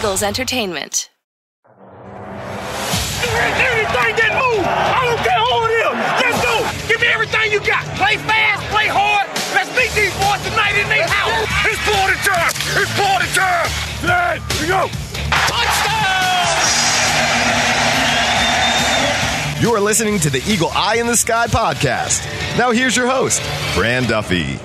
Eagles Entertainment. Anything that move, I don't care who it is. Let's go. Give me everything you got. Play fast, play hard. Let's beat these boys tonight in their house. It's party time. It's party time. Then we go. Touchdown! You are listening to the Eagle Eye in the Sky podcast. Now here's your host, Fran Duffy.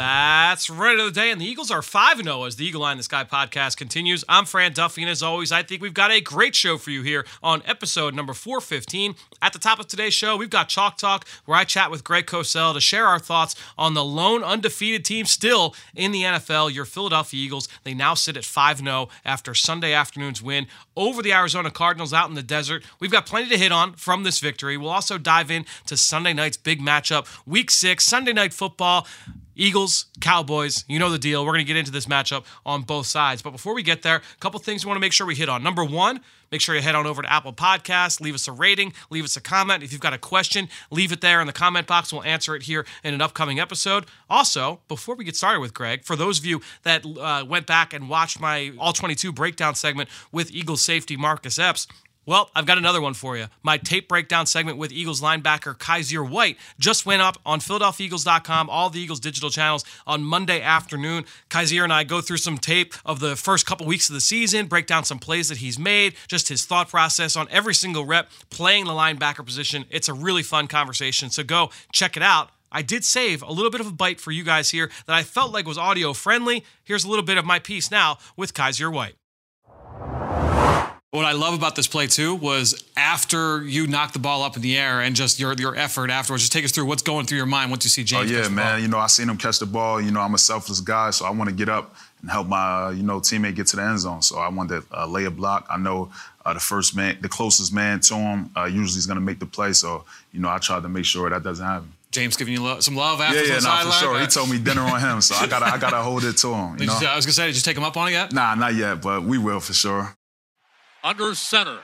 That's right of the day, and the Eagles are 5 0 as the Eagle Eye in the Sky podcast continues. I'm Fran Duffy, and as always, I think we've got a great show for you here on episode number 415. At the top of today's show, we've got Chalk Talk, where I chat with Greg Cosell to share our thoughts on the lone undefeated team still in the NFL, your Philadelphia Eagles. They now sit at 5 0 after Sunday afternoon's win over the Arizona Cardinals out in the desert. We've got plenty to hit on from this victory. We'll also dive into Sunday night's big matchup, week six, Sunday night football. Eagles, Cowboys, you know the deal. We're going to get into this matchup on both sides. But before we get there, a couple things we want to make sure we hit on. Number one, make sure you head on over to Apple Podcasts, leave us a rating, leave us a comment. If you've got a question, leave it there in the comment box. We'll answer it here in an upcoming episode. Also, before we get started with Greg, for those of you that uh, went back and watched my All 22 breakdown segment with Eagles safety Marcus Epps, well, I've got another one for you. My tape breakdown segment with Eagles linebacker Kyzir White just went up on PhiladelphiaEagles.com, all the Eagles digital channels on Monday afternoon. Kyzir and I go through some tape of the first couple weeks of the season, break down some plays that he's made, just his thought process on every single rep playing the linebacker position. It's a really fun conversation. So go check it out. I did save a little bit of a bite for you guys here that I felt like was audio friendly. Here's a little bit of my piece now with Kyzir White. What I love about this play too was after you knock the ball up in the air and just your your effort afterwards. Just take us through what's going through your mind once you see James. Oh yeah, man. You know, I seen him catch the ball. You know, I'm a selfless guy, so I want to get up and help my you know teammate get to the end zone. So I wanted to uh, lay a block. I know uh, the first man, the closest man to him, uh, usually is going to make the play. So you know, I tried to make sure that doesn't happen. James giving you lo- some love after yeah, yeah, the no, for sure. He told me dinner on him, so I gotta, I gotta hold it to him. You know? You, I was gonna say, did you take him up on it yet? Nah, not yet, but we will for sure. Under center,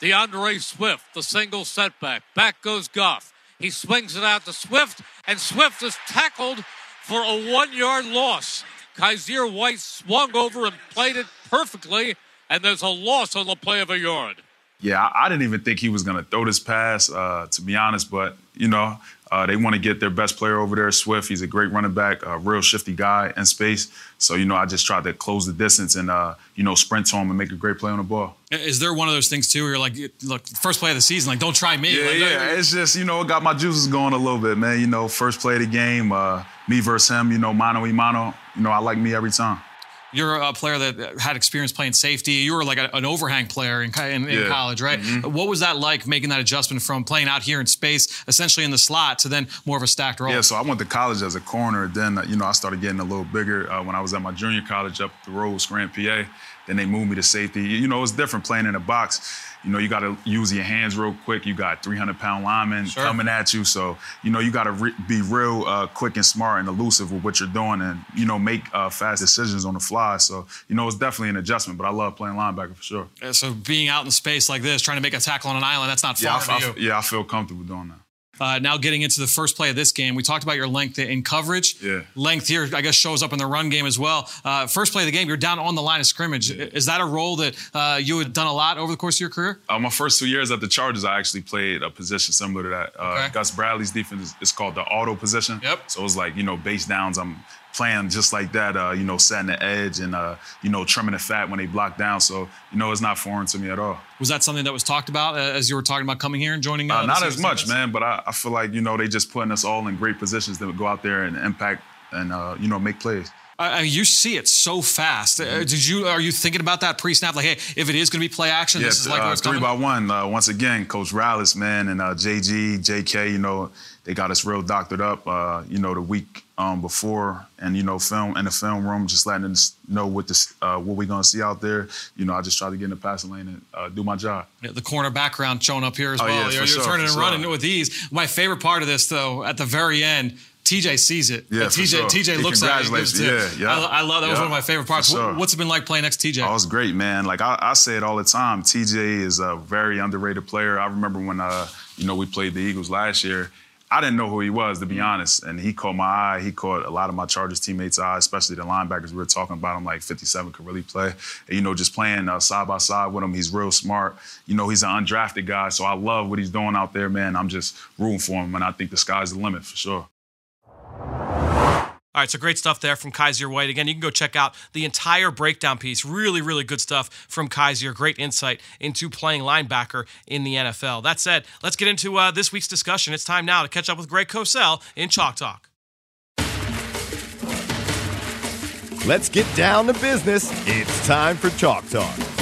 D'Andre Swift, the single setback. Back goes Goff. He swings it out to Swift, and Swift is tackled for a one-yard loss. Kyzir White swung over and played it perfectly, and there's a loss on the play of a yard. Yeah, I, I didn't even think he was going to throw this pass, uh, to be honest. But you know, uh, they want to get their best player over there, Swift. He's a great running back, a real shifty guy in space. So you know, I just tried to close the distance and uh, you know sprint to him and make a great play on the ball. Is there one of those things too where you're like, look, first play of the season, like don't try me? Yeah, like, yeah. It's just you know, it got my juices going a little bit, man. You know, first play of the game, uh, me versus him. You know, mano y mano. You know, I like me every time. You're a player that had experience playing safety. You were like a, an overhang player in, in, in college, right? Mhm. What was that like making that adjustment from playing out here in space, essentially in the slot, to then more of a stacked role? Yeah, so I went to college as a corner. Then, uh, you know, I started getting a little bigger uh, when I was at my junior college up the road, Scranton, PA. Then they moved me to safety. You know, it's different playing in a box. You know, you got to use your hands real quick. You got 300 pound linemen Sure. coming at you. So, you know, you got to re- be real uh, quick and smart and elusive with what you're doing and, you know, make uh, fast decisions on the fly. So, you know, it's definitely an adjustment, but I love playing linebacker for sure. Uh, So being out in space like this, trying to make a tackle on an island, that's not Yeah, I, for I- you. yeah, I feel comfortable doing that. Uh, now getting into the first play of this game, we talked about your length in coverage. Yeah. Length here, I guess, shows up in the run game as well. Uh, first play of the game, you're down on the line of scrimmage. Is that a role that uh, you had done a lot over the course of your career? Uh, my first two years at the Chargers, I actually played a position similar to that. Uh, Okay. Gus Bradley's defense is, is called the auto position. Yep. So it was like, you know, base downs, I'm playing just like that, uh, you know, setting the edge and, uh, you know, trimming the fat when they block down. So, you know, it's not foreign to me at all. Was that something that was talked about uh, as you were talking about coming here and joining? Uh, the not as much, man, but I, I feel like, you know, they just putting us all in great positions that would go out there and impact and, uh, you know, make plays. Uh, you see it so fast. Uh, did you? Are you thinking about that pre-snap? Like, hey, if it is going to be play action, this is like uh, three coming. by one. Uh, once again, Coach Rallis, man, and uh, JG, JK, you know, they got us real doctored up, uh, you know, the week um, before, and you know, film in the film room, just letting us know what this, uh, what we're gonna see out there. You know, I just try to get in the passing lane and uh, do my job. Yeah, the corner background showing up here as Oh, well. yeah, you're you're sure, turning and running with these. My favorite part of this, though, at the very end, TJ sees it. Yeah, TJ, sure. TJ looks at it. and gives congratulates it. you. Yeah, yeah. I, I love that. was one of my favorite parts. for What- sure. What's it been like playing next to TJ? Oh, it's great, man. Like I, I say it all the time. TJ is a very underrated player. I remember when uh, you know we played the Eagles last year. I didn't know who he was, to be honest. And he caught my eye. He caught a lot of my Chargers teammates' eye, especially the linebackers we were talking about. I'm like, 57 could really play. And, you know, just playing uh, side by side with him, he's real smart. You know, he's an undrafted guy, so I love what he's doing out there, man. I'm just rooting for him, and I think the sky's the limit for sure. All right, so great stuff there from Kyzir White. Again, you can go check out the entire breakdown piece. Really, really good stuff from Kyzir. Great insight into playing linebacker in the NFL. That said, let's get into uh, this week's discussion. It's time now to catch up with Greg Cosell in Chalk Talk. Let's get down to business. It's time for Chalk Talk.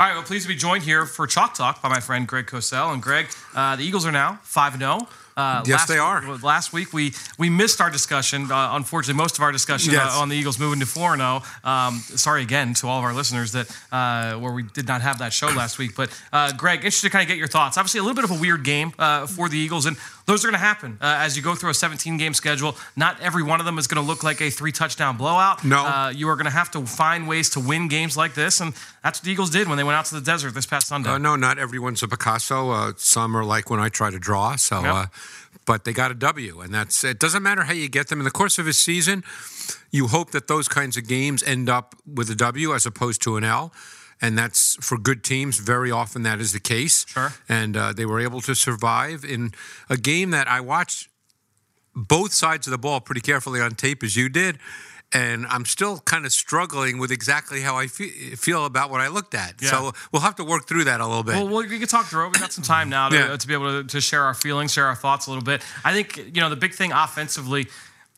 All right, well, pleased to be joined here for Chalk Talk by my friend Greg Cosell. And Greg, uh, the Eagles are now 5 0. Uh, yes, last, they are. Last week we we missed our discussion. Uh, unfortunately, most of our discussion yes. uh, on the Eagles moving to four zero. Um, sorry again to all of our listeners that uh, where we did not have that show last week. But uh, Greg, interested to kind of get your thoughts. Obviously, a little bit of a weird game uh, for the Eagles, and those are going to happen uh, as you go through a 17 game schedule. Not every one of them is going to look like a three touchdown blowout. No, uh, you are going to have to find ways to win games like this, and that's what the Eagles did when they went out to the desert this past Sunday. Uh, no, not everyone's a Picasso. some are like when I try to draw. So. Yep but they got a W, and that's it. Doesn't matter how you get them in the course of a season. You hope that those kinds of games end up with a W as opposed to an L, and that's for good teams. Very often that is the case. Sure. And uh, they were able to survive in a game that I watched both sides of the ball pretty carefully on tape as you did and I'm still kind of struggling with exactly how I feel about what I looked at. Yeah. So we'll have to work through that a little bit. Well, we can talk through it. We got some time now to, yeah. to be able to, to, share our feelings, share our thoughts a little bit. I think you know the big thing offensively.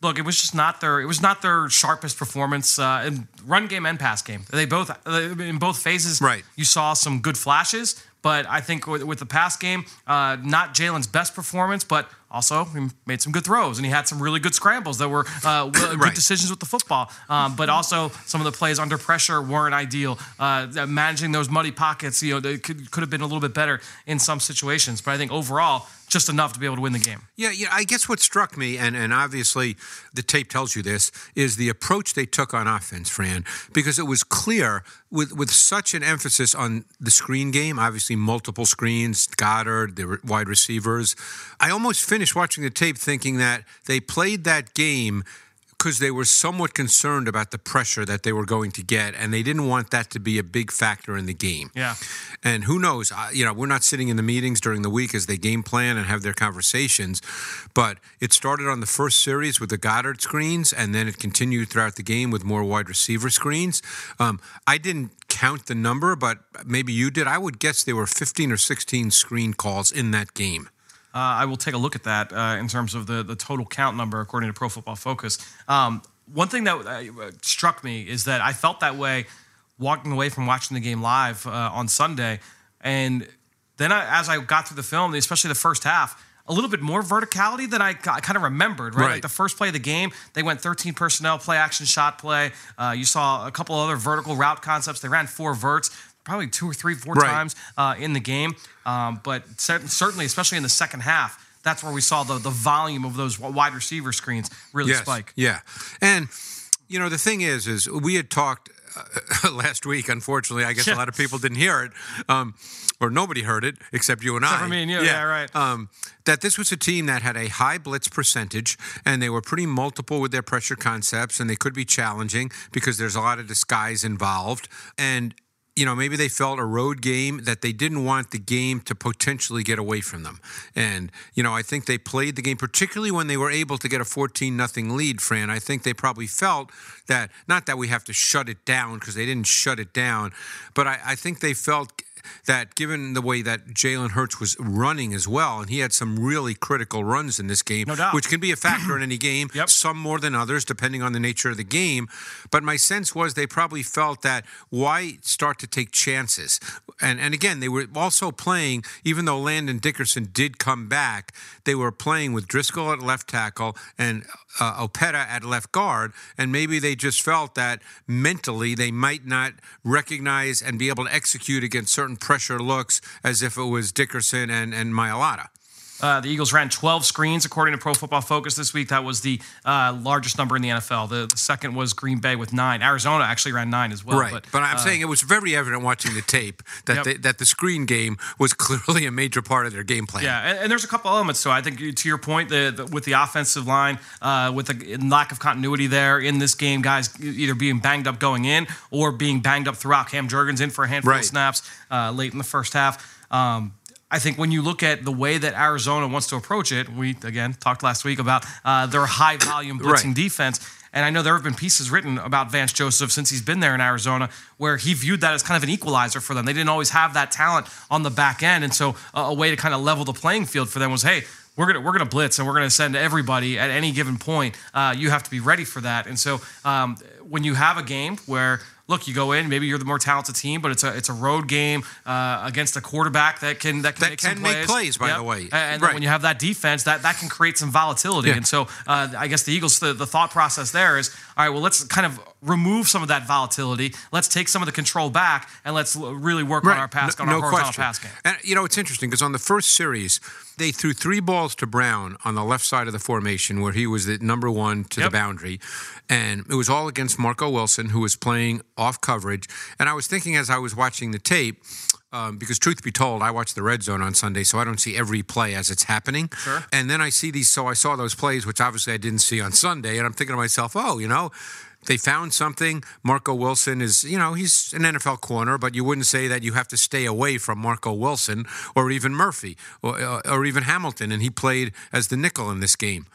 Look, it was just not their it was not their sharpest performance uh, in run game and pass game. They both in both phases. Right. You saw some good flashes, but I think with, with the pass game, uh, not Jalen's best performance, but also he made some good throws and he had some really good scrambles that were uh, good right. decisions with the football. Um, but also some of the plays under pressure weren't ideal. Uh, managing those muddy pockets, you know, they could, could have been a little bit better in some situations. But I think overall, just enough to be able to win the game. Yeah, yeah. I guess what struck me, and, and obviously the tape tells you this, is the approach they took on offense, Fran, because it was clear with with such an emphasis on the screen game, obviously multiple screens, Goedert, the wide receivers. I almost finished watching the tape thinking that they played that game because they were somewhat concerned about the pressure that they were going to get, and they didn't want that to be a big factor in the game. Yeah. And who knows? You know, we're not sitting in the meetings during the week as they game plan and have their conversations, but it started on the first series with the Goedert screens, and then it continued throughout the game with more wide receiver screens. Um, I didn't count the number, but maybe you did. I would guess there were 15 or 16 screen calls in that game. Uh, I will take a look at that uh, in terms of the, the total count number according to Pro Football Focus. Um, one thing that uh, struck me is that I felt that way walking away from watching the game live uh, on Sunday. And then I, as I got through the film, especially the first half, a little bit more verticality than I, I kind of remembered, right? right? Like the first play of the game, they went 13 personnel, play action, shot play. Uh, you saw a couple other vertical route concepts. They ran four verts probably two or three, four right. times uh, in the game. Um, but certainly, especially in the second half, that's where we saw the, the volume of those wide receiver screens really yes. spike. Yeah. And, you know, the thing is, is we had talked uh, last week. Unfortunately, I guess a lot of people didn't hear it, um, or nobody heard it except you and except I. For me and you, yeah, yeah right. Um, that this was a team that had a high blitz percentage, and they were pretty multiple with their pressure concepts, and they could be challenging because there's a lot of disguise involved. And you know, maybe they felt a road game that they didn't want the game to potentially get away from them. And, you know, I think they played the game, particularly when they were able to get a 14 nothing lead, Fran. I think they probably felt that, not that we have to shut it down because they didn't shut it down, but I, I think they felt that given the way that Jalen Hurts was running as well, and he had some really critical runs in this game, no which can be a factor in any game, yep. some more than others, depending on the nature of the game. But my sense was they probably felt that why start to take chances? And, and again, they were also playing, even though Landon Dickerson did come back, they were playing with Driscoll at left tackle and uh, Opeta at left guard, and maybe they just felt that mentally they might not recognize and be able to execute against certain pressure looks as if it was Dickerson and, and Mailata. Uh, the Eagles ran 12 screens according to Pro Football Focus this week. That was the uh, largest number in the NFL. The, the, second was Green Bay with nine. Arizona actually ran nine as well. Right, but, but I'm uh, saying it was very evident watching the tape that yep. the, that the screen game was clearly a major part of their game plan. Yeah, and, and there's a couple elements So. I think to your point, the, the with the offensive line, uh, with the lack of continuity there in this game, guys either being banged up going in or being banged up throughout. Cam Jurgens in for a handful right. of snaps uh, late in the first half. Um, I think when you look at the way that Arizona wants to approach it, we again talked last week about uh, their high volume blitzing right. defense. And I know there have been pieces written about Vance Joseph since he's been there in Arizona, where he viewed that as kind of an equalizer for them. They didn't always have that talent on the back end, and so uh, a way to kind of level the playing field for them was, hey, we're gonna we're gonna blitz and we're gonna send everybody at any given point. Uh, you have to be ready for that. And so um, when you have a game where look, you go in, maybe you're the more talented team, but it's a it's a road game uh, against a quarterback that can that can that make can some plays. make plays. By yep. the way, and right. when you have that defense, that that can create some volatility. Yeah. And so uh, I guess the Eagles, the, the thought process there is, all right, well, let's kind of remove some of that volatility. Let's take some of the control back, and let's really work right. on our pass no, on our no horizontal question. pass game. And you know, it's interesting because on the first series they threw three balls to Brown on the left side of the formation where he was the number one to yep. the boundary. And it was all against Marco Wilson, who was playing off coverage. And I was thinking as I was watching the tape, um, because truth be told, I watch the red zone on Sunday, so I don't see every play as it's happening. Sure. And then I see these, so I saw those plays, which obviously I didn't see on Sunday. And I'm thinking to myself, oh, you know, they found something. Marco Wilson is, you know, he's an NFL corner, but you wouldn't say that you have to stay away from Marco Wilson or even Murphy or, uh, or even Hamilton, and he played as the nickel in this game.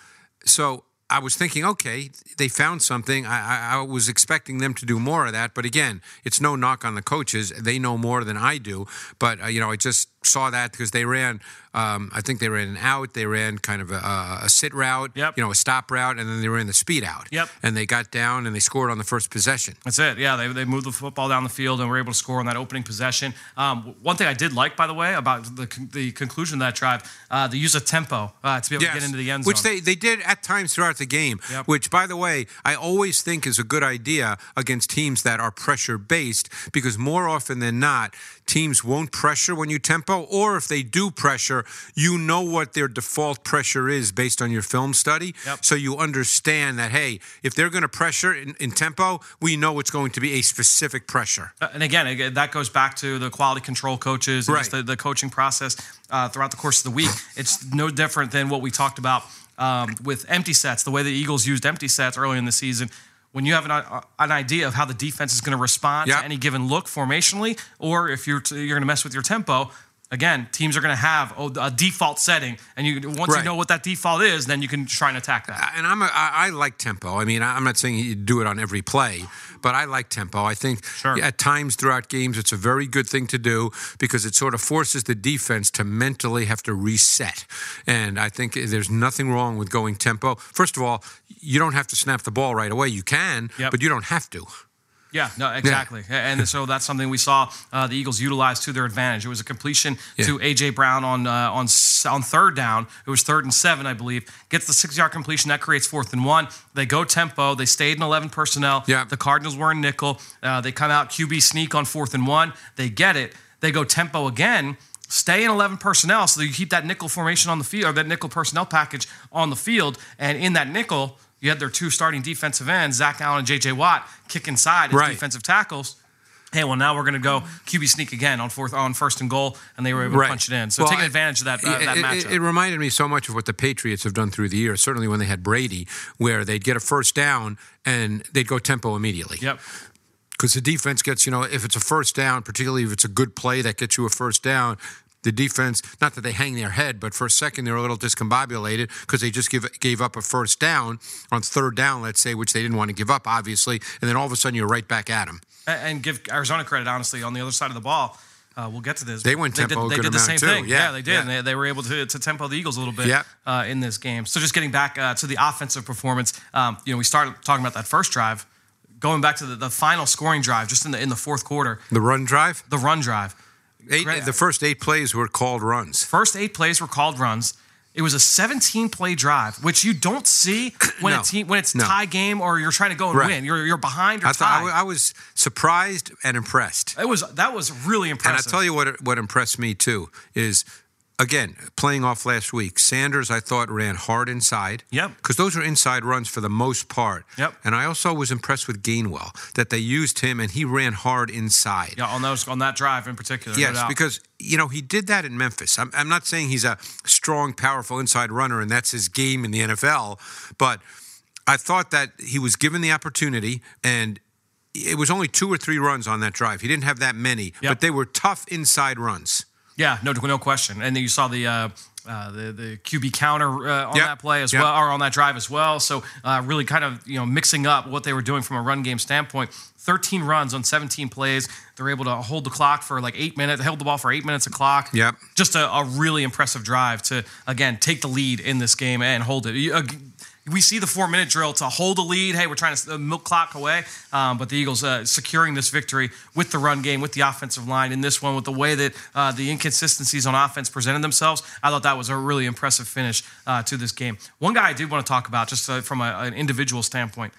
So I was thinking, okay, they found something. I, I, I, was expecting them to do more of that, but again, it's no knock on the coaches. They know more than I do. But uh, you know, I just saw that because they ran. Um, I think they ran an out. They ran kind of a, a sit route, yep. you know, a stop route, and then they ran the speed out. Yep. And they got down and they scored on the first possession. That's it. Yeah, they, they moved the football down the field and were able to score on that opening possession. Um, one thing I did like, by the way, about the, the conclusion of that drive, uh, the use of tempo uh, to be able yes. to get into the end zone. Which they, they did at times throughout the game, yep. which, by the way, I always think is a good idea against teams that are pressure based because more often than not, teams won't pressure when you tempo, or if they do pressure, you know what their default pressure is based on your film study. Yep. So you understand that, hey, if they're going to pressure in, in, tempo, we know it's going to be a specific pressure. Uh, and again, that goes back to the quality control coaches and right. just the, the, coaching process uh, throughout the course of the week. It's no different than what we talked about um, with empty sets, the way the Eagles used empty sets early in the season when you have an, uh, an idea of how the defense is going to respond yep. to any given look formationally, or if you're, t- you're going to mess with your tempo, again, teams are going to have a default setting, and you once right. you know what that default is, then you can try and attack that. And I'm a, I, I like tempo. I mean, I'm not saying you do it on every play, but I like tempo. I think sure. at times throughout games, it's a very good thing to do because it sort of forces the defense to mentally have to reset. And I think there's nothing wrong with going tempo. First of all, you don't have to snap the ball right away. You can, yep. but you don't have to. Yeah, no, exactly. Yeah. And so that's something we saw uh, the Eagles utilize to their advantage. It was a completion yeah. to AJ Brown on uh, on on third down. It was third and seven, I believe. Gets the six yard completion that creates fourth and one. They go tempo. They stayed in eleven personnel. Yeah. The Cardinals were in nickel. Uh, they come out QB sneak on fourth and one. They get it. They go tempo again stay in 11 personnel so that you keep that nickel formation on the field or that nickel personnel package on the field. And in that nickel, you had their two starting defensive ends, Zach Allen and J.J. Watt, kick inside as right. defensive tackles. Hey, well, now we're going to go QB sneak again on fourth on first and goal, and they were able right. to punch it in. So well, taking advantage of that, uh, that matchup. It, it, reminded me so much of what the Patriots have done through the years. Certainly when they had Brady, where they'd get a first down and they'd go tempo immediately. Yep. Because the defense gets, you know, if it's a first down, particularly if it's a good play that gets you a first down, the defense, not that they hang their head, but for a second they're a little discombobulated because they just give, gave up a first down on third down, let's say, which they didn't want to give up, obviously. And then all of a sudden you're right back at them. And give Arizona credit, honestly, on the other side of the ball. Uh, we'll get to this. They went tempo. They did, they did the same too. thing. Yeah, yeah they did. Yeah. They, they, were able to, to tempo the Eagles a little bit yeah. uh, in this game. So just getting back uh, to the offensive performance, um, you know, we started talking about that first drive. Going back to the, the final scoring drive, just in the in the fourth quarter. The run drive. The run drive. Eight, the first eight plays were called runs. First eight plays were called runs. It was a 17 play drive, which you don't see when no, a team when it's no. tie game or you're trying to go and right. win. You're you're behind or I, tied. I, I was surprised and impressed. It was that was really impressive. And I tell you what what impressed me too is again, playing off last week, Sanders, I thought, ran hard inside. Yep. Because those are inside runs for the most part. Yep. And I also was impressed with Gainwell, that they used him and he ran hard inside. Yeah, on those on that drive in particular. Yes, doubt. because you know he did that in Memphis. I'm, I'm not saying he's a strong, powerful inside runner and that's his game in the NFL, but I thought that he was given the opportunity and it was only two or three runs on that drive. He didn't have that many, Yep. but they were tough inside runs. Yeah, no, no question. And then you saw the uh, uh, the the QB counter uh, on Yep. that play as Yep. well, or on that drive as well. So uh, really, kind of you know mixing up what they were doing from a run game standpoint. 13 runs on 17 plays. They're able to hold the clock for like eight minutes. Held the ball for eight minutes a clock. Yep. Just a, a really impressive drive to again take the lead in this game and hold it. We see the four minute drill to hold a lead. Hey, we're trying to uh, milk clock away. Um, but the Eagles uh, securing this victory with the run game, with the offensive line in this one, with the way that uh, the inconsistencies on offense presented themselves. I thought that was a really impressive finish uh, to this game. One guy I did want to talk about, just uh, from a, an individual standpoint.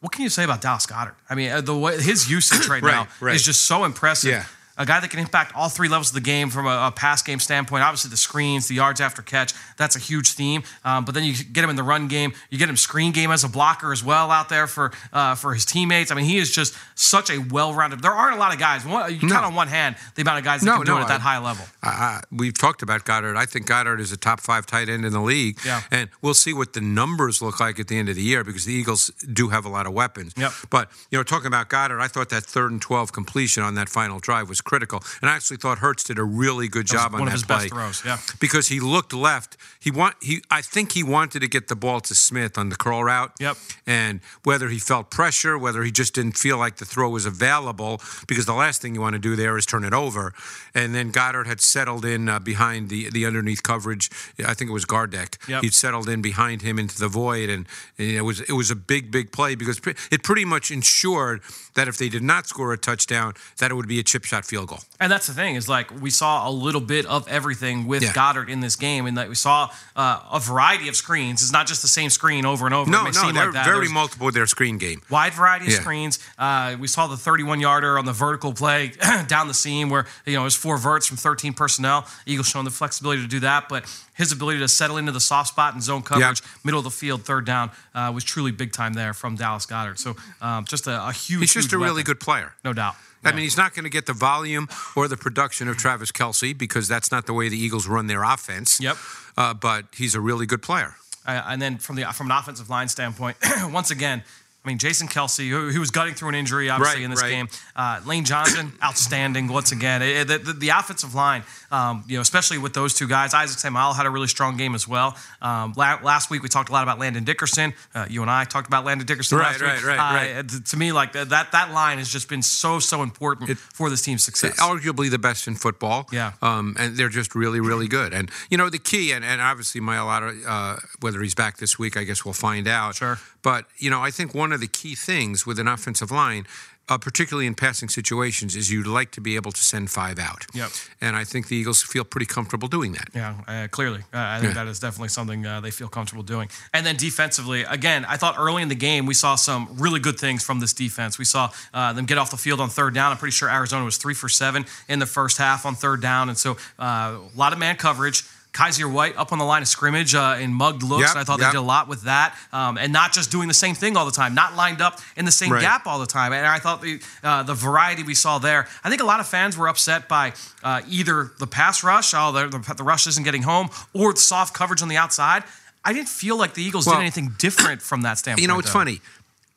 What can you say about Dallas Goedert? I mean, uh, the way his usage right, Right, now right. is just so impressive. Yeah. A guy that can impact all three levels of the game from a, a pass game standpoint. Obviously, the screens, the yards after catch, that's a huge theme. Um, but then you get him in the run game. You get him screen game as a blocker as well out there for uh, for his teammates. I mean, he is just such a well-rounded. There aren't a lot of guys. One, you No. count on one hand the amount of guys that No, can do no, it at that I- high level. Uh, we've talked about Goedert. I think Goedert is a top five tight end in the league. Yeah. And we'll see what the numbers look like at the end of the year because the Eagles do have a lot of weapons. Yep. But, you know, talking about Goedert, I thought that third and 12 completion on that final drive was critical. And I actually thought Hurts did a really good job on one of that his play. best throws, yeah. Because he looked left. He want he I think he wanted to get the ball to Smith on the curl route. Yep. And whether he felt pressure, whether he just didn't feel like the throw was available, because the last thing you want to do there is turn it over. And then Goedert had settled in uh, behind the the underneath coverage. I think it was Gardeck. Yep. He'd settled in behind him into the void, and, and it was it was a big big play because it pretty much ensured that if they did not score a touchdown, that it would be a chip shot field goal. And that's the thing is like we saw a little bit of everything with Yeah. Goedert in this game, and that we saw uh, a variety of screens. It's not just the same screen over and over. No, no, seem they're like that. very There's multiple their screen game. wide variety of Yeah. screens. Uh, we saw the 31 yarder on the vertical play down the seam where you know it was four verts from 13 personnel. Eagles showing the flexibility to do that, but his ability to settle into the soft spot and zone coverage, middle of the field, third down, uh, was truly big time there from Dallas Goedert. So um, just a, a huge. He's just huge a really weapon. good player. no doubt. I mean, he's not going to get the volume or the production of Travis Kelce because that's not the way the Eagles run their offense. Yep. Uh, but he's a really good player. Uh, and then from the from an offensive line standpoint, once again, I mean Jason Kelce, who, who was gutting through an injury obviously Right, in this right. game. Uh, Lane Johnson, outstanding once again. It- it- the, the offensive line, um, you know, especially with those two guys. Isaac Seumalo had a really strong game as well. Um, la- last week we talked a lot about Landon Dickerson. Uh, you and I talked about Landon Dickerson Right, last week. right, right, Uh, right. To me, like that that line has just been so so important for this team's success. Arguably the best in football. Yeah. Um, and they're just really, really good. And, you know, the key, and, and obviously Mailata, uh, whether he's back this week, I guess we'll find out. Sure. But, you know, I think one of the key things with an offensive line, uh, particularly in passing situations, is you'd like to be able to send five out. Yep. And I think the Eagles feel pretty comfortable doing that. Yeah, uh, clearly. Uh, I think Yeah. that is definitely something uh, they feel comfortable doing. And then defensively, again, I thought early in the game we saw some really good things from this defense. We saw uh, them get off the field on third down. I'm pretty sure Arizona was three for seven in the first half on third down. And so uh, a lot of man coverage. Kyzir White up on the line of scrimmage uh, in mugged looks. Yep, I thought yep. they did a lot with that, um, and not just doing the same thing all the time, not lined up in the same Right. gap all the time. And I thought the uh, the variety we saw there. I think a lot of fans were upset by uh, either the pass rush, oh, the, the, the rush isn't getting home, or the soft coverage on the outside. I didn't feel like the Eagles Well, did anything different from that standpoint. You know, it's though. funny.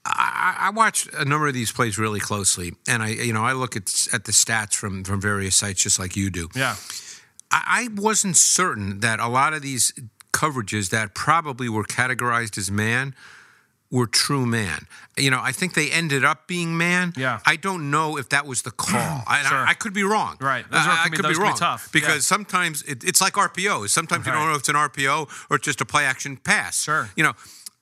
I, I I watched a number of these plays really closely, and I, you know, I look at at the stats from from various sites, just like you do. Yeah, I, I wasn't certain that a lot of these coverages that probably were categorized as man were true man. You know, I think they ended up being man. Yeah. I don't know if that was the call. I, Sure. I, I could be wrong. Right. Those I, I be- could be can be wrong. tough. Because Yeah. sometimes it, it's like RPOs. Sometimes you don't know if it's an RPO or just a play action pass. Sure. You know,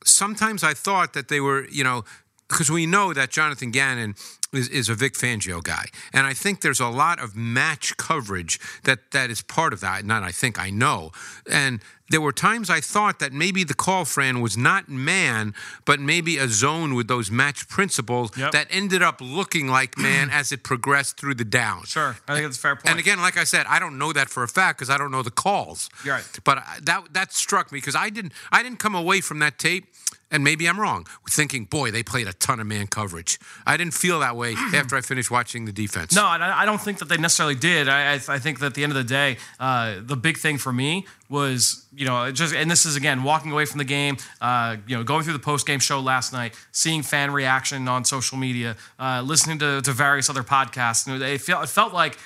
sometimes I thought that they were, you know, because we know that Jonathan Gannon is, is a Vic Fangio guy, and I think there's a lot of match coverage that that is part of that. Not I think I know, and there were times I thought that maybe the call, Fran, was not man, but maybe a zone with those match principles Yep. that ended up looking like man as it progressed through the down. Sure, I think that's a fair point. And again, like I said, I don't know that for a fact because I don't know the calls. You're right. But that that struck me because I didn't I didn't come away from that tape, and maybe I'm wrong, thinking, boy, they played a ton of man coverage. I didn't feel that way after I finished watching the defense. No, I I don't think that they necessarily did. I, I, I think that at the end of the day, uh, the big thing for me was, you know, just and this is again walking away from the game, uh, you know, going through the post game show last night, seeing fan reaction on social media, uh, listening to, to various other podcasts. Know, it felt it felt like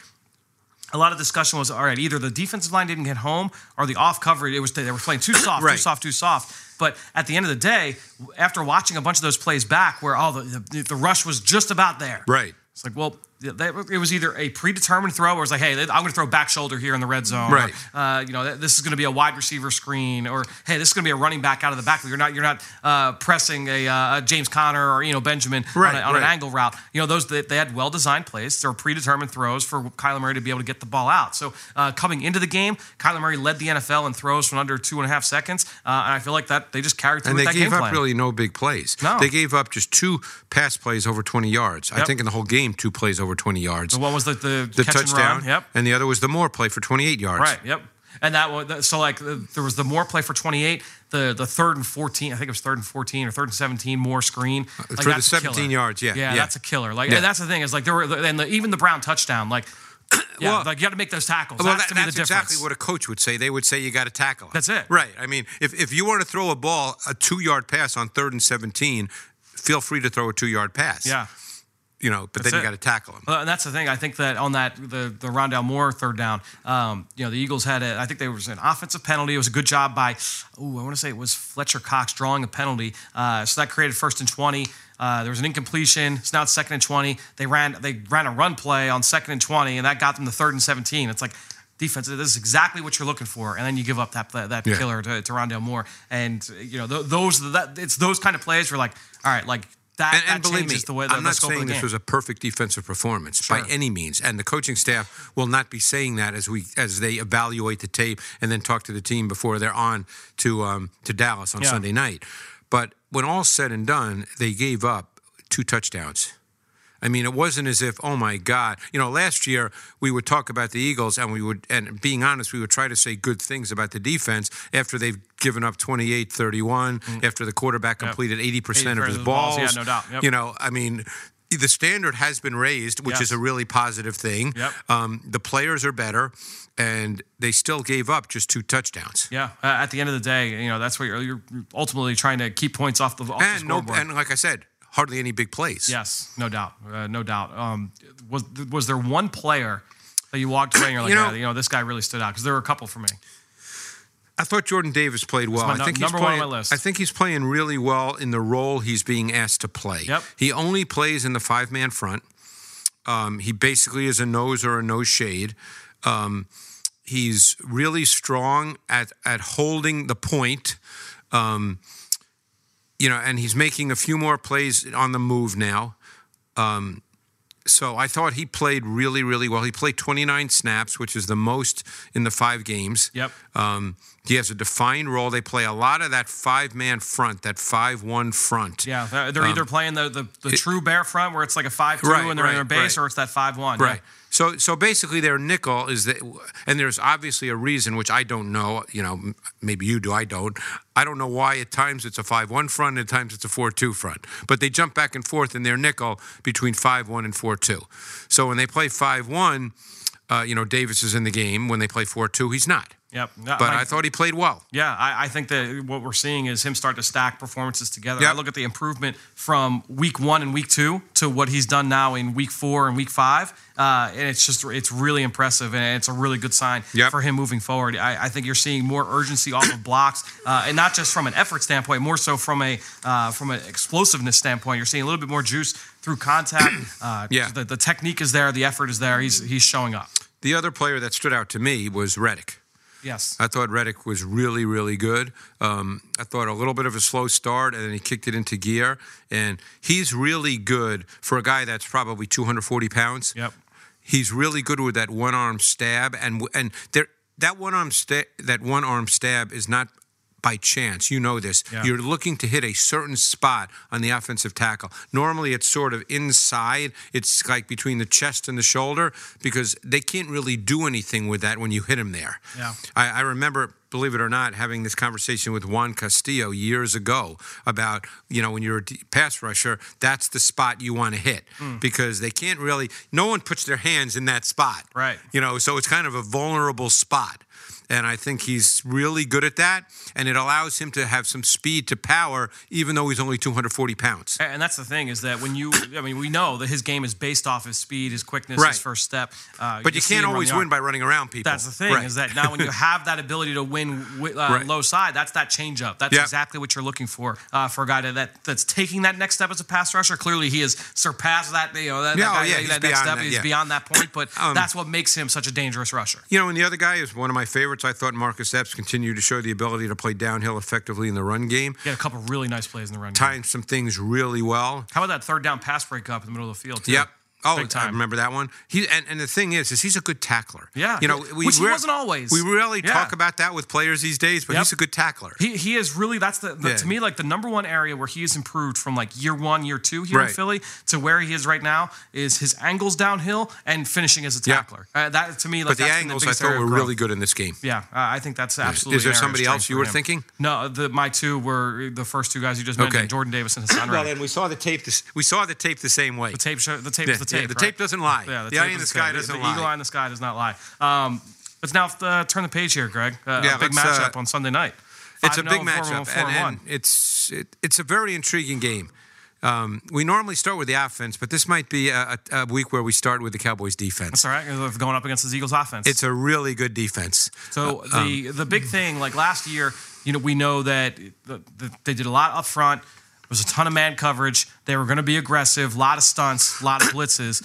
a lot of discussion was all right. Either the defensive line didn't get home, or the off coverage. It was they were playing too soft, too soft, too soft. But at the end of the day, after watching a bunch of those plays back, where all the the, the rush was just about there, Right. it's like, well, it was either a predetermined throw, or it was like, hey, I'm going to throw back shoulder here in the red zone. Right. Or, uh, you know, this is going to be a wide receiver screen, or hey, this is going to be a running back out of the backfield. You're not, you're not uh, pressing a, uh, James Conner or you know Benjamin Right, on, a, on an angle route. You know, those they, they had well designed plays. Were predetermined throws for Kyler Murray to be able to get the ball out. So uh, coming into the game, Kyler Murray led the NFL in throws from under two and a half seconds, uh, and I feel like that they just carried through And they that gave game up plan. really no big plays. No. They gave up just two pass plays over 20 yards. I think in the whole game, two plays over 20 yards. One was the, the, the catch and touchdown, run. Yep. and the other was the Moore play for 28 yards. Right. Yep. And that was so like there was the Moore play for 28, the the third and 14. I think it was third and 14 or third and 17 Moore screen like, Uh, for the that's a 17 yards, yeah, yeah, yeah. that's a killer. Like Yeah. and that's the thing is like there were and the, even the Brown touchdown like. Yeah, Well- like you got to make those tackles. Well, that's that- to be the that's difference. exactly what a coach would say. They would say you got to tackle. Him. That's it. Right. I mean, if, if you want to throw a ball, a two yard pass on third and 17, feel free to throw a two yard pass. Yeah. You know, but That's then you got to tackle him. Uh, and that's the thing. I think that on that the the Rondale Moore third down, um, you know, the Eagles had a. I think there was an offensive penalty. It was a good job by. Oh, I want to say it was Fletcher Cox drawing a penalty. Uh, so that created first and twenty. Uh, there was an incompletion. It's now second and twenty. They ran they ran a run play on second and twenty, and that got them to third and seventeen. It's like defense. This is exactly what you're looking for, and then you give up that that, that Yeah. killer to, to Rondale Moore, and you know th- those that it's those kind of plays where like, all right, like that, And, that and believe me, the way I'm not saying this game. was a perfect defensive performance by any means, and the coaching staff will not be saying that as we as they evaluate the tape and then talk to the team before they're on to um, to Dallas on Yeah. Sunday night. But when all's said and done, they gave up two touchdowns. I mean, it wasn't as if, oh my God. You know, last year we would talk about the Eagles and we would, and being honest, we would try to say good things about the defense after they've given up 28 31, after the quarterback completed 80% of his balls. Mm. Yeah, no doubt. Yep. You know, I mean, the standard has been raised, which Yes. is a really positive thing. Yep. Um, the players are better, and they still gave up just two touchdowns. Yeah, uh, at the end of the day, you know that's what you're, you're ultimately trying to keep points off the, off the And no, scoreboard. and like I said, hardly any big plays. yes, no doubt, uh, no doubt. Um, was was there one player that you walked away and you're like, You know- yeah, you know, this guy really stood out? Because there were a couple for me. I thought Jordan Davis played well. I think he's number one on playing. I think he's playing really well in the role he's being asked to play. Yep. He only plays in the five man front. Um, he basically is a nose or a nose shade. Um, he's really strong at at holding the point. Um, you know, and he's making a few more plays on the move now. Um, so I thought he played really, really well. He played 29 snaps, which is the most in the five games. Yep. Um, he has a defined role. They play a lot of that five man front, that 5 1 front. Yeah, they're, either playing the the, the true bear front where it's like a five two Um, Right, and they're in right, their base, right. or it's that five one. Right. So, so basically, their nickel is that, and there's obviously a reason which I don't know. You know, maybe you do. I don't. I don't know why at times it's a five-one front, and at times it's a four-two front. But they jump back and forth in their nickel between five-one and four-two. So when they play five-one, uh, you know, Davis is in the game. When they play four-two, he's not. Yep. But I thought he played well. Yeah, I, I think that what we're seeing is him start to stack performances together. Yep. I look at the improvement from week one and week two to what he's done now in week four and week five, uh, and it's just it's really impressive and it's a really good sign Yep. for him moving forward. I, I think you're seeing more urgency off of blocks, uh, and not just from an effort standpoint, more so from a uh, from an explosiveness standpoint. You're seeing a little bit more juice through contact. Uh, Yeah. the, the technique is there, the effort is there. He's he's showing up. The other player that stood out to me was Reddick. Yes. I thought Reddick was really, really good. Um, I thought a little bit of a slow start, and then he kicked it into gear. And he's really good for a guy that's probably 240 pounds. Yep. He's really good with that one arm stab, and and there that one arm sta- that one arm stab is not by chance. You know this. Yeah. You're looking to hit a certain spot on the offensive tackle. Normally, it's sort of inside. It's like between the chest and the shoulder because they can't really do anything with that when you hit them there. Yeah. I, I remember. Believe it or not, having this conversation with Juan Castillo years ago about, you know, when you're a pass rusher, that's the spot you want to hit Hmm. because they can't really, no one puts their hands in that spot. Right. You know, so it's kind of a vulnerable spot. And I think he's really good at that. And it allows him to have some speed to power, even though he's only 240 pounds. And that's the thing is that when you, I mean, we know that his game is based off his speed, his quickness, Right. his first step. Uh, But you see can't always win by running around people. That's the thing Right. is that now when you have that ability to win uh, Right. low side, that's that change up. That's Yeah. exactly what you're looking for uh, for a guy that, that that's taking that next step as a pass rusher. Clearly, he has surpassed that. You know, that, Yeah, that guy, yeah, that next step. that, He's beyond that point, but Um, that's what makes him such a dangerous rusher. You know, and the other guy is one of my favorites. I thought Marcus Epps continued to show the ability to play downhill effectively in the run game, He had a couple really nice plays in the run. game. timed some things really well. How about that third down pass break up in the middle of the field? Too? Yep. Oh, Big I remember that one. He and, and the thing is, is he's a good tackler. Yeah, you know, which he wasn't always. We rarely Yeah. talk about that with players these days, but Yep. he's a good tackler. He, he is really that's the, the Yeah. to me like the number one area where he has improved from like year one year two here in Philly to where he is right now is his angles downhill and finishing as a Yeah. tackler. Uh, that to me like but the angles I thought were really good in this game. Yeah, uh, I think that's absolutely. Is there an area of somebody else you were thinking? No, the, my two were the first two guys you just Okay. mentioned, Jordan Davis and Haason Well, then we saw the tape. This, we saw the tape the same way. The tape, show, the tape Yeah, is the yeah, tape. the right? tape doesn't lie. Yeah, the, The tape eye in the tape. sky doesn't the lie. The eagle eye in the sky does not lie. Um, let's now uh, turn the page here, Greg. Uh, Yeah, a big uh, matchup on Sunday night. It's a big matchup, and, 4-1. and it's it, it's a very intriguing game. Um, we normally start with the offense, but this might be a, a, week where we start with the Cowboys' defense. That's all right. Going up against the Eagles offense. It's a really good defense. So Uh, the um, the big thing, like last year, you know, we know that the, the, they did a lot up front. Was a ton of man coverage. They were going to be aggressive, a lot of stunts, a lot of blitzes.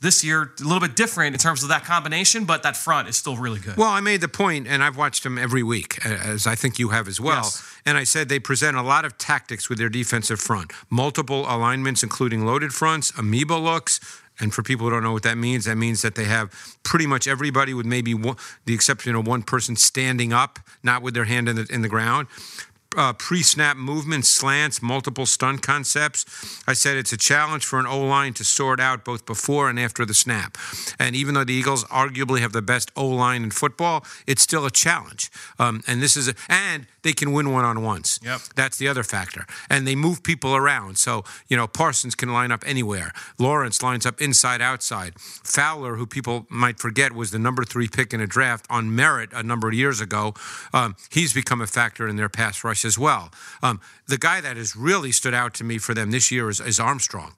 This year, a little bit different in terms of that combination, but that front is still really good. Well, I made the point, and I've watched them every week, as I think you have as well. Yes. And I said they present a lot of tactics with their defensive front, multiple alignments, including loaded fronts, amoeba looks. And for people who don't know what that means, that means that they have pretty much everybody, with maybe one, the exception of one person, standing up, not with their hand in the in the ground. Uh, pre-snap movements, slants, multiple stunt concepts. I said it's a challenge for an O line to sort out both before and after the snap. And even though the Eagles arguably have the best O line in football, it's still a challenge. Um, and this is a, and they can win one on ones. Yep. That's the other factor. And they move people around. So, you know, Parsons can line up anywhere. Lawrence lines up inside, outside. Fowler, who people might forget was the number three pick in a draft on merit a number of years ago, um, he's become a factor in their pass rush as well. Um, the guy that has really stood out to me for them this year is, is Armstrong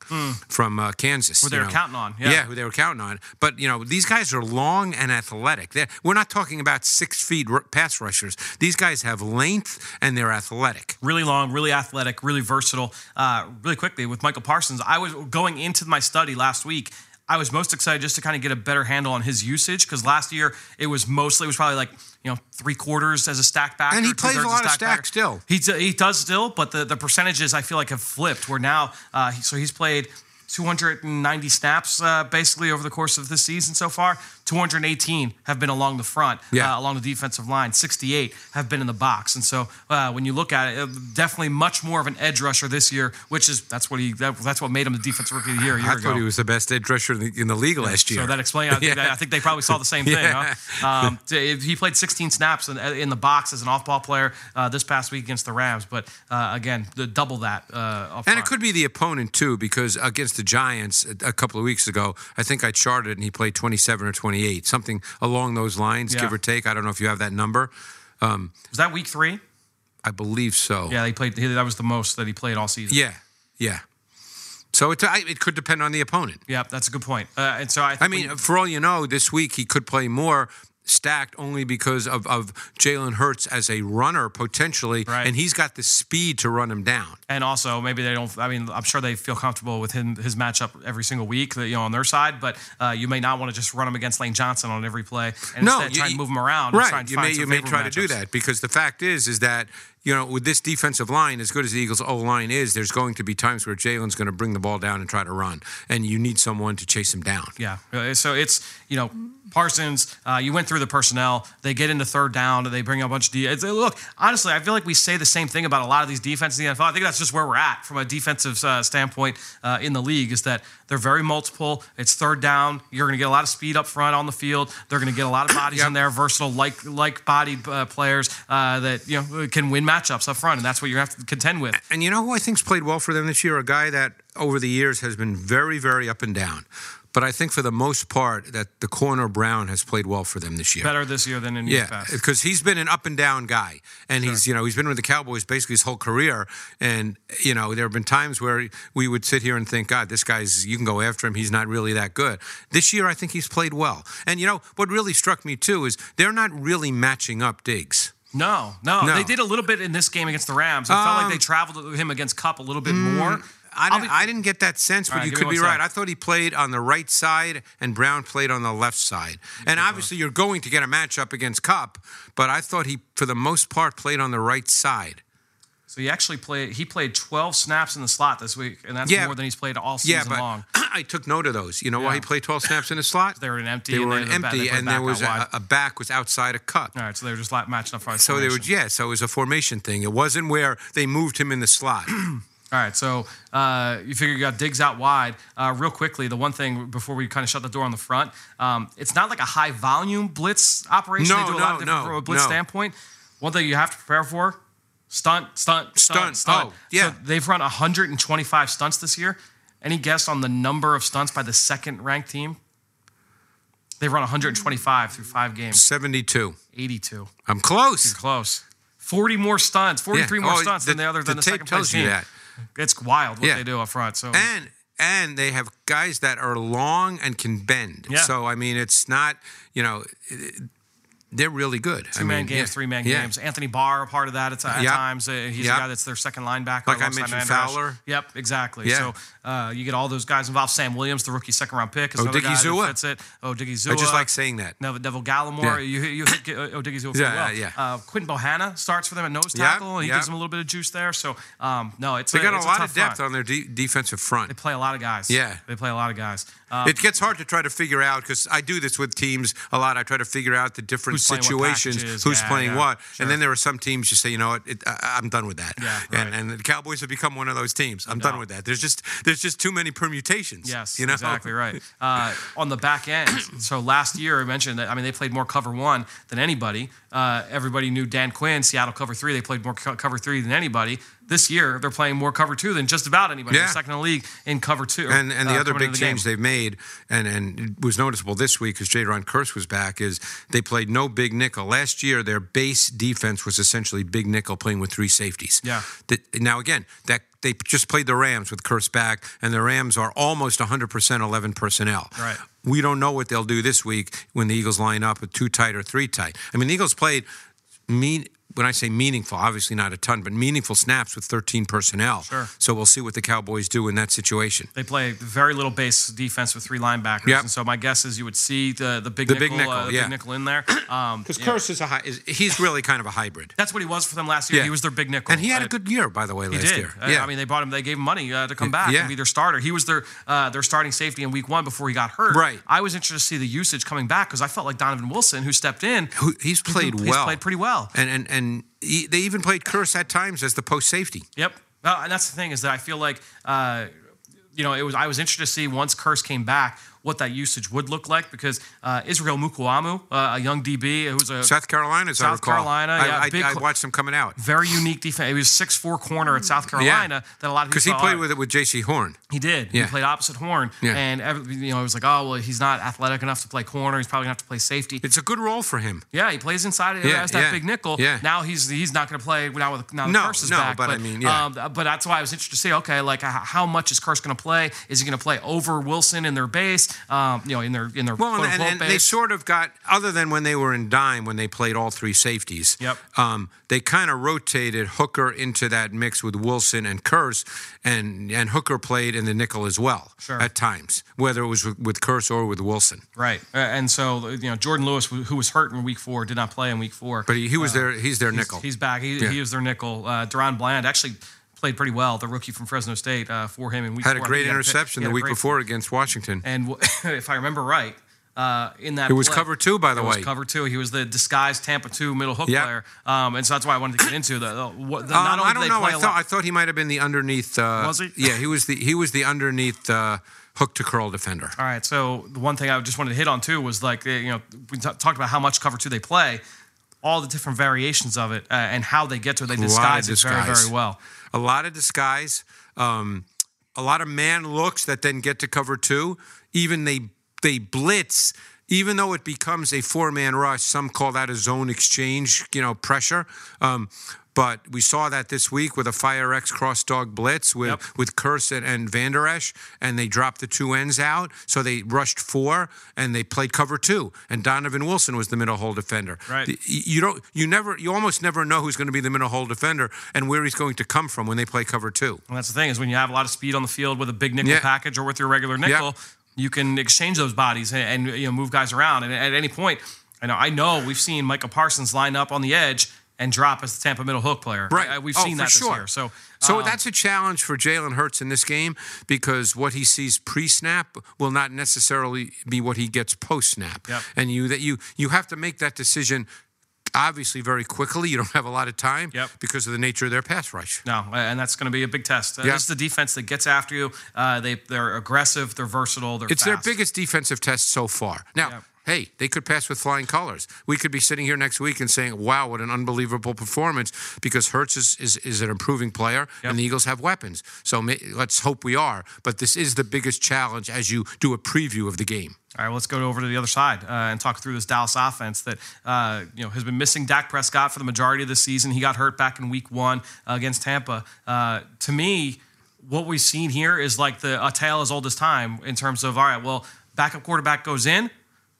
from uh, Kansas. Who they were know. counting on, yeah. who they were counting on. But, you know, these guys are long and athletic. They're, we're not talking about six feet r- pass rushers. These guys have length and they're athletic. really long, really athletic, really versatile. Uh, really quickly with Micah Parsons, I was going into my study last week. I was most excited just to kind of get a better handle on his usage because last year it was mostly it was probably like you know three quarters as a stack back, And he plays a lot of stack still. He d- he does still, but the the percentages I feel like have flipped. Where now, uh, he, so he's played. 290 snaps uh, basically over the course of this season so far. 218 have been along the front, Yeah. uh, along the defensive line. 68 have been in the box, and so uh, when you look at it, uh, definitely much more of an edge rusher this year, which is that's what he that, that's what made him the defensive rookie of the year a year I ago. thought he was the best edge rusher in the, in the league last year. So that explains. I, think Yeah. I think they probably saw the same thing. Huh? Um, he played 16 snaps in, in the box as an off-ball player uh, this past week against the Rams, but uh, again, the, double that. Uh, And front. it could be the opponent too, because against the Giants a couple of weeks ago, I think I charted and he played 27 or 28, something along those lines, Yeah. give or take. I don't know if you have that number. Um, was that week three? I believe so. Yeah, he played. That was the most that he played all season. yeah, yeah. So it, I- it could depend on the opponent. Yeah, that's a good point. Uh, and so I, think I mean, when- for all you know, this week he could play more stacked only because of, of Jalen Hurts as a runner potentially, Right. and he's got the speed to run him down. and also maybe they don't. I mean, I'm sure they feel comfortable with him his matchup every single week, you know, on their side. But uh, you may not want to just run him against Lane Johnson on every play, and instead try and move him around. Right, and try and you may you may try to do that because the fact is is that you know, with this defensive line, as good as the Eagles' O line is, there's going to be times where Jalen's going to bring the ball down and try to run, and you need someone to chase him down. Yeah. Uh, So it's, you know, Parsons, uh, you went through the personnel. They get into third down. They bring a bunch of. De- look, honestly, I feel like we say the same thing about a lot of these defenses in the NFL. I think that's just where we're at from a defensive uh, standpoint uh, in the league is that they're very multiple. It's third down. You're going to get a lot of speed up front on the field. They're going to get a lot of bodies Yep. in there, versatile, like like bodied uh, players uh, that you know can win matchups up front, and that's what you have to contend with. And you know who I think's played well for them this year? A guy that over the years has been very, very up and down. But I think for the most part that the corner Brown has played well for them this year. Better this year than in years Yeah, past. because he's been an up and down guy, and he's you know he's been with the Cowboys basically his whole career, and you know there have been times where we would sit here and think, God, this guy's you can go after him, he's not really that good. This year, I think he's played well, and you know what really struck me too is they're not really matching up Diggs. No, no, No. They did a little bit in this game against the Rams. It felt like Um, they traveled with him against Kupp a little bit more. I I'll didn't, be- I didn't get that sense, but right, you give me could be one right. sec. I thought he played on the right side and Brown played on the left side. And obviously, you're going to get a matchup against Kupp, but I thought he, for the most part, played on the right side. So he actually played. He played 12 snaps in the slot this week, and that's Yeah. more than he's played all season Yeah, but long. I took note of those. You know why he played 12 snaps in the slot? They were an empty. They and were an empty, and there was a, a back was outside a cut. All right, so they were just la- matching up. So they were, yeah. So it was a formation thing. It wasn't where they moved him in the slot. All right, so uh, you figure you got digs out wide. Uh, real quickly, the one thing before we kind of shut the door on the front, um, it's not like a high volume blitz operation. No, they do a no, lot of different no, from a blitz no. standpoint. One thing you have to prepare for: stunt, stunt, stunt, Stunt. stunt. Oh, yeah. So they've run 125 stunts this year. Any guess on the number of stunts by the second ranked team? They've run 125 through five games. 72. 82. I'm close. Close. 40 more stunts, 43 Yeah. more Oh, stunts the- than the other than the the, second tells place you team. that. It's wild what Yeah. they do up front. So and and they have guys that are long and can bend. Yeah. So I mean, it's not you know. it- they're really good. Two man games, three man games. Anthony Barr, a part of that. It's at Yep. times uh, he's Yep. a guy that's their second linebacker. Like I mentioned, Fowler. Yep, exactly. Yeah. So uh, you get all those guys involved. Sam Williams, the rookie second round pick, is Oh, another Diggy guy that Zua. fits it. Oh, Diggy Zua. I just like saying that. Neville, Neville Gallimore. Yeah. You you hit uh, Odighizuwa Yeah, well. yeah. Uh, Quinton Bohanna starts for them at nose Yep, tackle. He yep. gives them a little bit of juice there. So um, no, it's They a, got a it's lot tough of depth front. on their de- defensive front. They play a lot of guys. Yeah. they play a lot of guys. Um, it gets hard to try to figure out because I do this with teams a lot. I try to figure out the different Who's playing what situations, who's Yeah, playing yeah, what, sure. and then there are some teams you say, you know what, it, I, I'm done with that. Yeah, and right. and the Cowboys have become one of those teams. I'm done with that. There's just there's just too many permutations. Yes, you know exactly right. Uh, on the back end, so last year I mentioned that I mean they played more cover one than anybody. Uh, everybody knew Dan Quinn, Seattle cover three. They played more co- cover three than anybody. This year they're playing more cover two than just about anybody. Yeah. They're second in the league in cover two. And and the uh, other big the change game. they've made, and and it was noticeable this week because Jayron Kearse was back, is they played no big nickel. Last year, their base defense was essentially big nickel playing with three safeties. Yeah. That, now again, that they just played the Rams with Kearse back, and the Rams are almost 100% 11 personnel. Right. We don't know what they'll do this week when the Eagles line up with two tight or three tight. I mean, the Eagles played mean. When I say meaningful, obviously not a ton, but meaningful snaps with 13 personnel. Sure. So we'll see what the Cowboys do in that situation. They play very little base defense with three linebackers, Yep. and so my guess is you would see the the big The nickel, big nickel, uh, the yeah. big nickel in there. Um, Because yeah. Kearse is a high, is, he's really kind of a hybrid. That's what he was for them last year. Yeah. He was their big nickel, And he had a good year, by the way, last year. Yeah. I mean, they bought him. They gave him money uh, to come back Yeah. and be their starter. He was their uh, their starting safety in week one before he got hurt. Right. I was interested to see the usage coming back because I felt like Donovan Wilson, who stepped in, Who- he's played he's well. played pretty well. And and and they even played Kearse at times as the post safety. Yep. Well, and that's the thing is that I feel like, uh, you know, it was I was interested to see once Kearse came back what that usage would look like because uh, Israel Mukuamu, uh, a young DB who's a South Carolina, as I South. Carolina, I, yeah, I, big I watched him coming out very unique defense. He was six four corner at South Carolina that a lot of people because he played "Oh, with it with Jaycee Horn. He did. Yeah. He played opposite Horn, Yeah. and every, you know, it was like, oh well, he's not athletic enough to play corner. He's probably gonna have to play safety. It's a good role for him. Yeah, he plays inside Yeah, as that yeah, big nickel. yeah. Now he's he's not going to play now with now the No, Kearse is no, back. but I mean, yeah. um, but that's why I was interested to see. Okay, like how much is Kearse going to play? Is he going to play over Wilson in their base? Um, you know, in their in their Well, quote and, and, they sort of got, other than when they were in dime, when they played all three safeties. Yep. Um, they kind of rotated Hooker into that mix with Wilson and Kearse, and and Hooker played in the nickel as well Sure. at times, whether it was with, Kearse or with Wilson. Right, Uh, and so you know Jourdan Lewis, who was hurt in Week Four, did not play in Week Four. But he, he was their he's their Uh, He's- nickel. He's back. He, Yeah. he was their nickel. Uh, DaRon Bland actually played pretty well. The rookie from Fresno State uh, for him And Week had a great think he had interception the week before against Washington. And w- if I remember right, uh, in that It was play- cover two, by the it way. was cover two. He was the disguised Tampa two middle hook Yeah. player, um, and so that's why I wanted to get into the. the, the Um, not only I don't know. I thought I thought he might have been the underneath. Uh, Was he? Yeah, he was the he was the underneath uh, hook to curl defender. All right. So the one thing I just wanted to hit on too was like you know we t- talked about how much cover two they play, all the different variations of it, uh, and how they get to it. They of disguise it very very well. a lot of disguise, um, a lot of man looks that then get to cover two. Even they they blitz, even though it becomes a four man rush. Some call that a zone exchange, you know, pressure. Um, but we saw that this week with a Fire X cross dog blitz with Yep. with Kearse and, and Vander Esch, and they dropped the two ends out. So they rushed four and they played cover two. And Donovan Wilson was the middle hole defender. Right. You don't you never you almost never know who's going to be the middle hole defender and where he's going to come from when they play cover two. And that's the thing is when you have a lot of speed on the field with a big nickel Yeah. package or with your regular nickel, you can exchange those bodies and, and you know move guys around. And at any point, I know I know we've seen Micah Parsons line up on the edge and drop as the Tampa middle hook player. Right. Uh, we've Oh, seen that sure. this year. So So um, that's a challenge for Jalen Hurts in this game because what he sees pre-snap will not necessarily be what he gets post-snap. Yep. And you that you you have to make that decision obviously very quickly. You don't have a lot of time Yep. because of the nature of their pass rush. No, and that's going to be a big test. Uh, Yeah. This is the defense that gets after you. Uh, they they're aggressive, they're versatile, they're It's fast. their biggest defensive test so far. Now, Yep. Hey, they could pass with flying colors. We could be sitting here next week and saying, "Wow, what an unbelievable performance!" Because Hurts is is, is an improving player, Yep. and the Eagles have weapons. So may, let's hope we are. But this is the biggest challenge as you do a preview of the game. All right, well, let's go over to the other side uh, and talk through this Dallas offense that uh, you know has been missing Dak Prescott for the majority of the season. He got hurt back in Week One uh, against Tampa. Uh, to me, what we've seen here is like the a tale as old as time in terms of all right, well, backup quarterback goes in.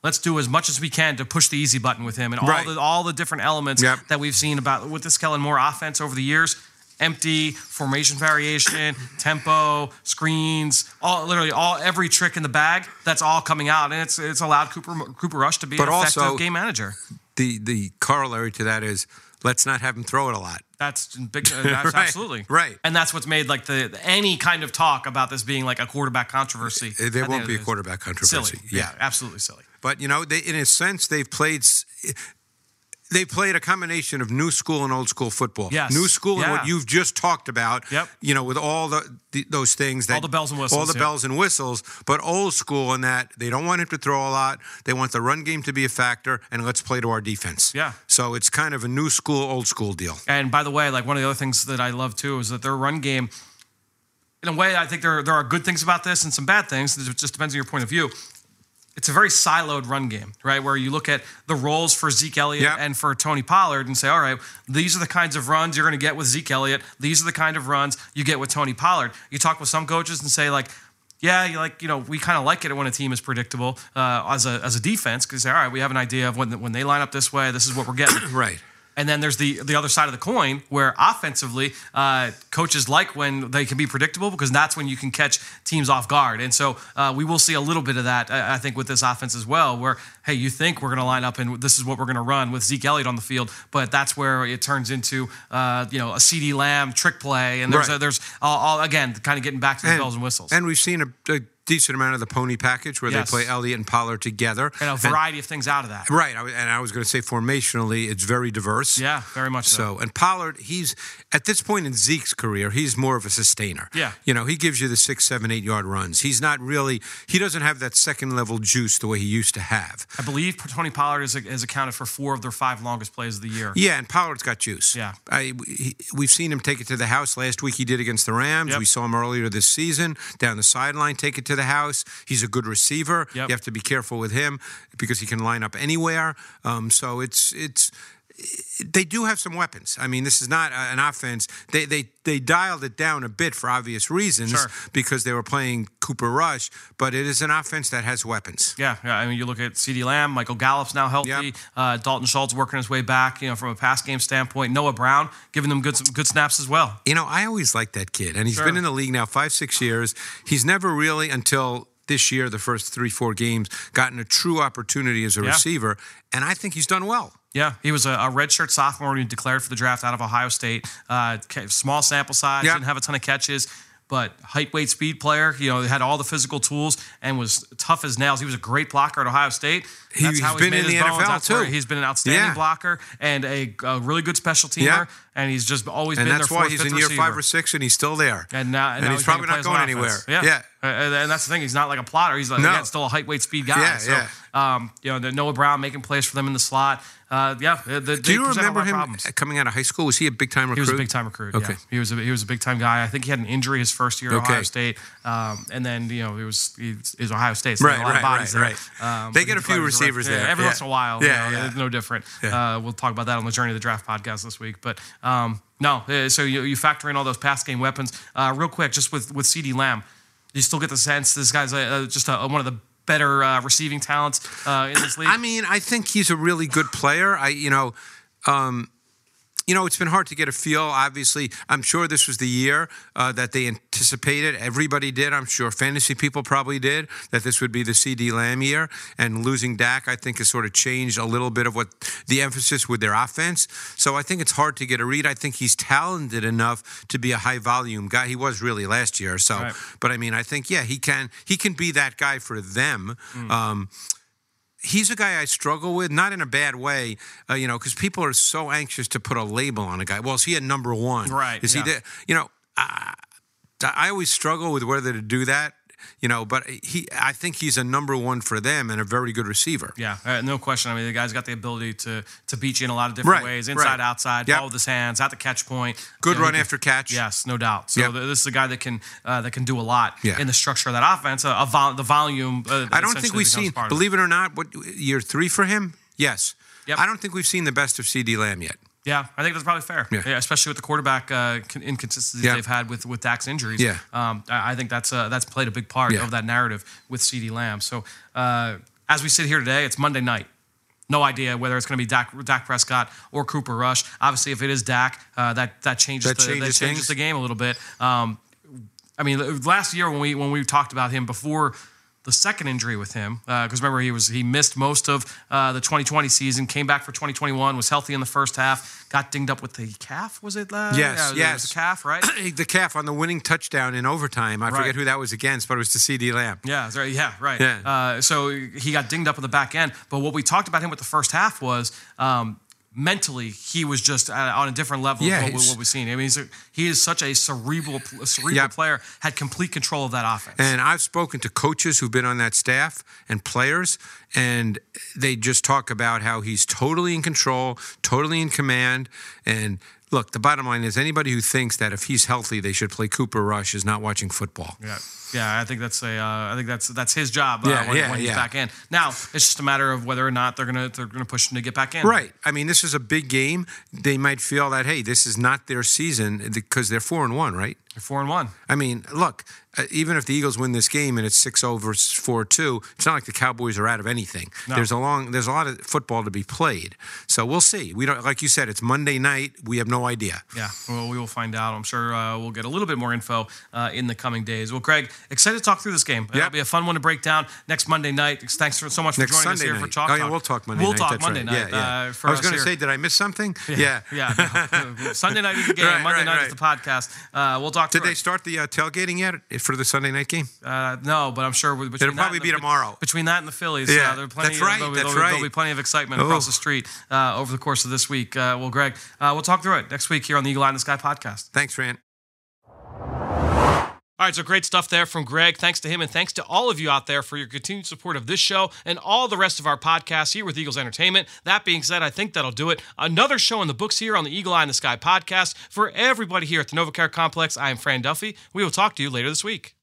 Let's do as much as we can to push the easy button with him and Right. all the all the different elements Yep. that we've seen about with this Kellen Moore offense over the years. Empty formation variation, tempo, screens, all literally all every trick in the bag. That's all coming out, and it's it's allowed Cooper Cooper Rush to be But an effective also- game manager. The the corollary to that is let's not have him throw it a lot. That's big. uh, That's Right, absolutely right. and that's what's made like the any kind of talk about this being like a quarterback controversy. There won't be a quarterback controversy. Silly, yeah, absolutely silly. But you know, they, in a sense, they've played. They played a combination of new school and old school football. Yes. New school and what you've just talked about. Yep. You know, with all the, the those things that All the bells and whistles. all the yeah. bells and whistles. But old school in that they don't want him to throw a lot. They want the run game to be a factor, and let's play to our defense. Yeah. So it's kind of a new school, old school deal. And by the way, like one of the other things that I love too is that their run game. In a way, I think there there are good things about this and some bad things. It just depends on your point of view. It's a very siloed run game, right? Where you look at the roles for Zeke Elliott Yep. and for Tony Pollard and say, all right, these are the kinds of runs you're going to get with Zeke Elliott. These are the kind of runs you get with Tony Pollard. You talk with some coaches and say, like, yeah, you like you know we kind of like it when a team is predictable uh, as a as a defense because all right, we have an idea of when when they line up this way, this is what we're getting. Right. And then there's the the other side of the coin where offensively, uh, coaches like when they can be predictable because that's when you can catch teams off guard. And so uh, we will see a little bit of that, I I think, with this offense as well. Where hey, you think we're going to line up and this is what we're going to run with Zeke Elliott on the field, but that's where it turns into uh, you know a CeeDee Lamb trick play, and there's Right. there's all, all again kind of getting back to the bells and whistles. And we've seen a, a decent amount of the pony package where Yes. they play Elliott and Pollard together. and a variety of things out of that. Right, I and I was going to say formationally, it's very diverse. Yeah, very much so. So, and Pollard, he's at this point in Zeke's career, he's more of a sustainer. Yeah. you know, he gives you the six, seven, eight yard runs. He's not really, he doesn't have that second level juice the way he used to have. I believe Tony Pollard has, has accounted for four of their five longest plays of the year. Yeah, and Pollard's got juice. Yeah. I, he, we've seen him take it to the house. Last week he did against the Rams. Yep. We saw him earlier this season down the sideline take it to the house. He's a good receiver. Yep. You have to be careful with him because he can line up anywhere. Um, so it's it's they do have some weapons. I mean, this is not an offense. They they they dialed it down a bit for obvious reasons Sure. because they were playing Cooper Rush, but it is an offense that has weapons. Yeah, yeah. I mean, you look at CeeDee Lamb, Michael Gallup's now healthy. Yep. Uh, Dalton Schultz working his way back. You know, from a pass game standpoint. Noah Brown giving them good some good snaps as well. You know, I always liked that kid, and he's Sure. been in the league now five, six years. He's never really, until this year, the first three, four games, gotten a true opportunity as a Yeah. receiver, and I think he's done well. Yeah, he was a, a redshirt sophomore when he declared for the draft out of Ohio State. Uh, small sample size, Yeah. didn't have a ton of catches, but height, weight, speed player. You know, had all the physical tools and was tough as nails. He was a great blocker at Ohio State. That's he's how been made in his the bones. NFL That's too. He's been an outstanding Yeah. blocker and a, a really good special teamer. Yeah. And he's just always And been that's their why he's in year receiver. five or six, and he's still there. And now, and now he's he's probably not going anywhere. Yeah. yeah. Uh, and and that's the thing. He's not like a plotter. He's like, No. still a height, weight, speed guy. Yeah, so, yeah. Um, you know, the Noah Brown making plays for them in the slot. Uh, yeah. The, the, Do you remember him Problems. coming out of high school? Was he a big time recruit? He was a big time recruit. Okay. Yeah. He was a, he was a big time guy. I think he had an injury his first year at Okay. Ohio State, um, and then you know it was he was Ohio State. So Right, a lot of right, bodies right, there. right. They get a few declared he was a receivers there. Every Yeah. once in a while, Yeah, you know, yeah. no different. Yeah. Uh, we'll talk about that on the Journey of the Draft podcast this week. But um, no, uh, so you, you factor in all those pass game weapons. Uh, real quick, just with with CeeDee Lamb, you still get the sense this guy's a, a, just a, one of the better uh, receiving talents uh, in this league. I mean, I think he's a really good player. I, you know, um, you know, it's been hard to get a feel. Obviously, I'm sure this was the year uh, that they anticipated. Everybody did. I'm sure fantasy people probably did that this would be the CeeDee Lamb year. And losing Dak, I think, has sort of changed a little bit of what the emphasis with their offense. So I think it's hard to get a read. I think he's talented enough to be a high volume guy. He was really last year. So, Right. but I mean, I think yeah, he can he can be that guy for them. Mm. Um, he's a guy I struggle with, not in a bad way, uh, you know, because people are so anxious to put a label on a guy. Well, is he a number one? Right, Is yeah. he there? You know, I, I always struggle with whether to do that. You know, but he, I think he's a number one for them and a very good receiver. Yeah, uh, no question. I mean, the guy's got the ability to to beat you in a lot of different Right, ways, inside, right. outside, Yep. ball with his hands, at the catch point. Good You know, run can- after catch. Yes, no doubt. So Yep. th- this is a guy that can uh, that can do a lot Yeah. in the structure of that offense. A vol- the volume. Uh, I don't think we've seen, believe it or not, what year three for him? Yes. Yep. I don't think we've seen the best of CeeDee Lamb yet. Yeah, I think that's probably fair. Yeah. especially with the quarterback uh, con- inconsistencies Yeah. they've had with with Dak's injuries. Yeah. um, I I think that's uh, that's played a big part Yeah. of that narrative with CeeDee Lamb. So uh, as we sit here today, it's Monday night. No idea whether it's going to be Dak, Dak Prescott or Cooper Rush. Obviously, if it is Dak, uh, that that changes That the, changes that changes the game a little bit. Um, I mean, last year when we when we talked about him before the second injury with him, because remember he was he missed most of uh, the 2020 season, came back for 2021, was healthy in the first half, got dinged up with the calf. Was it? Uh, Yes, yeah, it was yes. the calf, right? the calf on the winning touchdown in overtime. I Right. forget who that was against, but it was to CeeDee Lamb. Yeah, right. Yeah, right. Yeah. Uh, so he got dinged up in the back end. But what we talked about him with the first half was um, mentally he was just on a different level Yeah, of what, what we've seen. I mean, he is such a cerebral, cerebral Yeah. player. Had complete control of that offense. And I've spoken to coaches who've been on that staff and players, and they just talk about how he's totally in control, totally in command. And look, the bottom line is anybody who thinks that if he's healthy, they should play Cooper Rush is not watching football. Yeah, yeah. I think that's a. Uh, I think that's that's his job. Uh, Yeah, when, yeah, when he's yeah. back in. Now it's just a matter of whether or not they're gonna they're gonna push him to get back in. Right. I mean, this is a big game. They might feel that hey, this is not their season because they're four and one, right? You're four and one. I mean, look, even if the Eagles win this game and it's 6-0 versus 4-2, it's not like the Cowboys are out of anything. No. There's a long there's a lot of football to be played. So we'll see. We don't like you said it's Monday night. We have no idea. Yeah, well, we will find out. I'm sure uh, we'll get a little bit more info uh, in the coming days. Well, Greg, excited to talk through this game. It'll be a fun one to break down next Monday night. Thanks for, so much Next for joining Sunday us here night. for Chalk oh, yeah, Talk. we'll talk Monday we'll night. talk That's Monday right. night. Yeah, yeah. Uh, I was going to say, did I miss something? Yeah. yeah. no. Sunday night is the game. Right, Monday right, night is the podcast. Uh, we'll talk. Did they it. start the uh, tailgating yet for the Sunday night game? Uh, no, but I'm sure It'll probably and be tomorrow. Between that and the Phillies, Yeah, uh, there are plenty. that's right, There'll be, that's there'll, be- there'll be plenty of excitement across Oh. the street uh, over the course of this week. Uh, well, Greg, uh, we'll talk through it next week here on the Eagle Eye in the Sky podcast. Thanks, Fran. All right, so great stuff there from Greg. Thanks to him, and thanks to all of you out there for your continued support of this show and all the rest of our podcasts here with Eagles Entertainment. That being said, I think that'll do it. Another show in the books here on the Eagle Eye in the Sky podcast. For everybody here at the NovaCare Complex, I am Fran Duffy. We will talk to you later this week.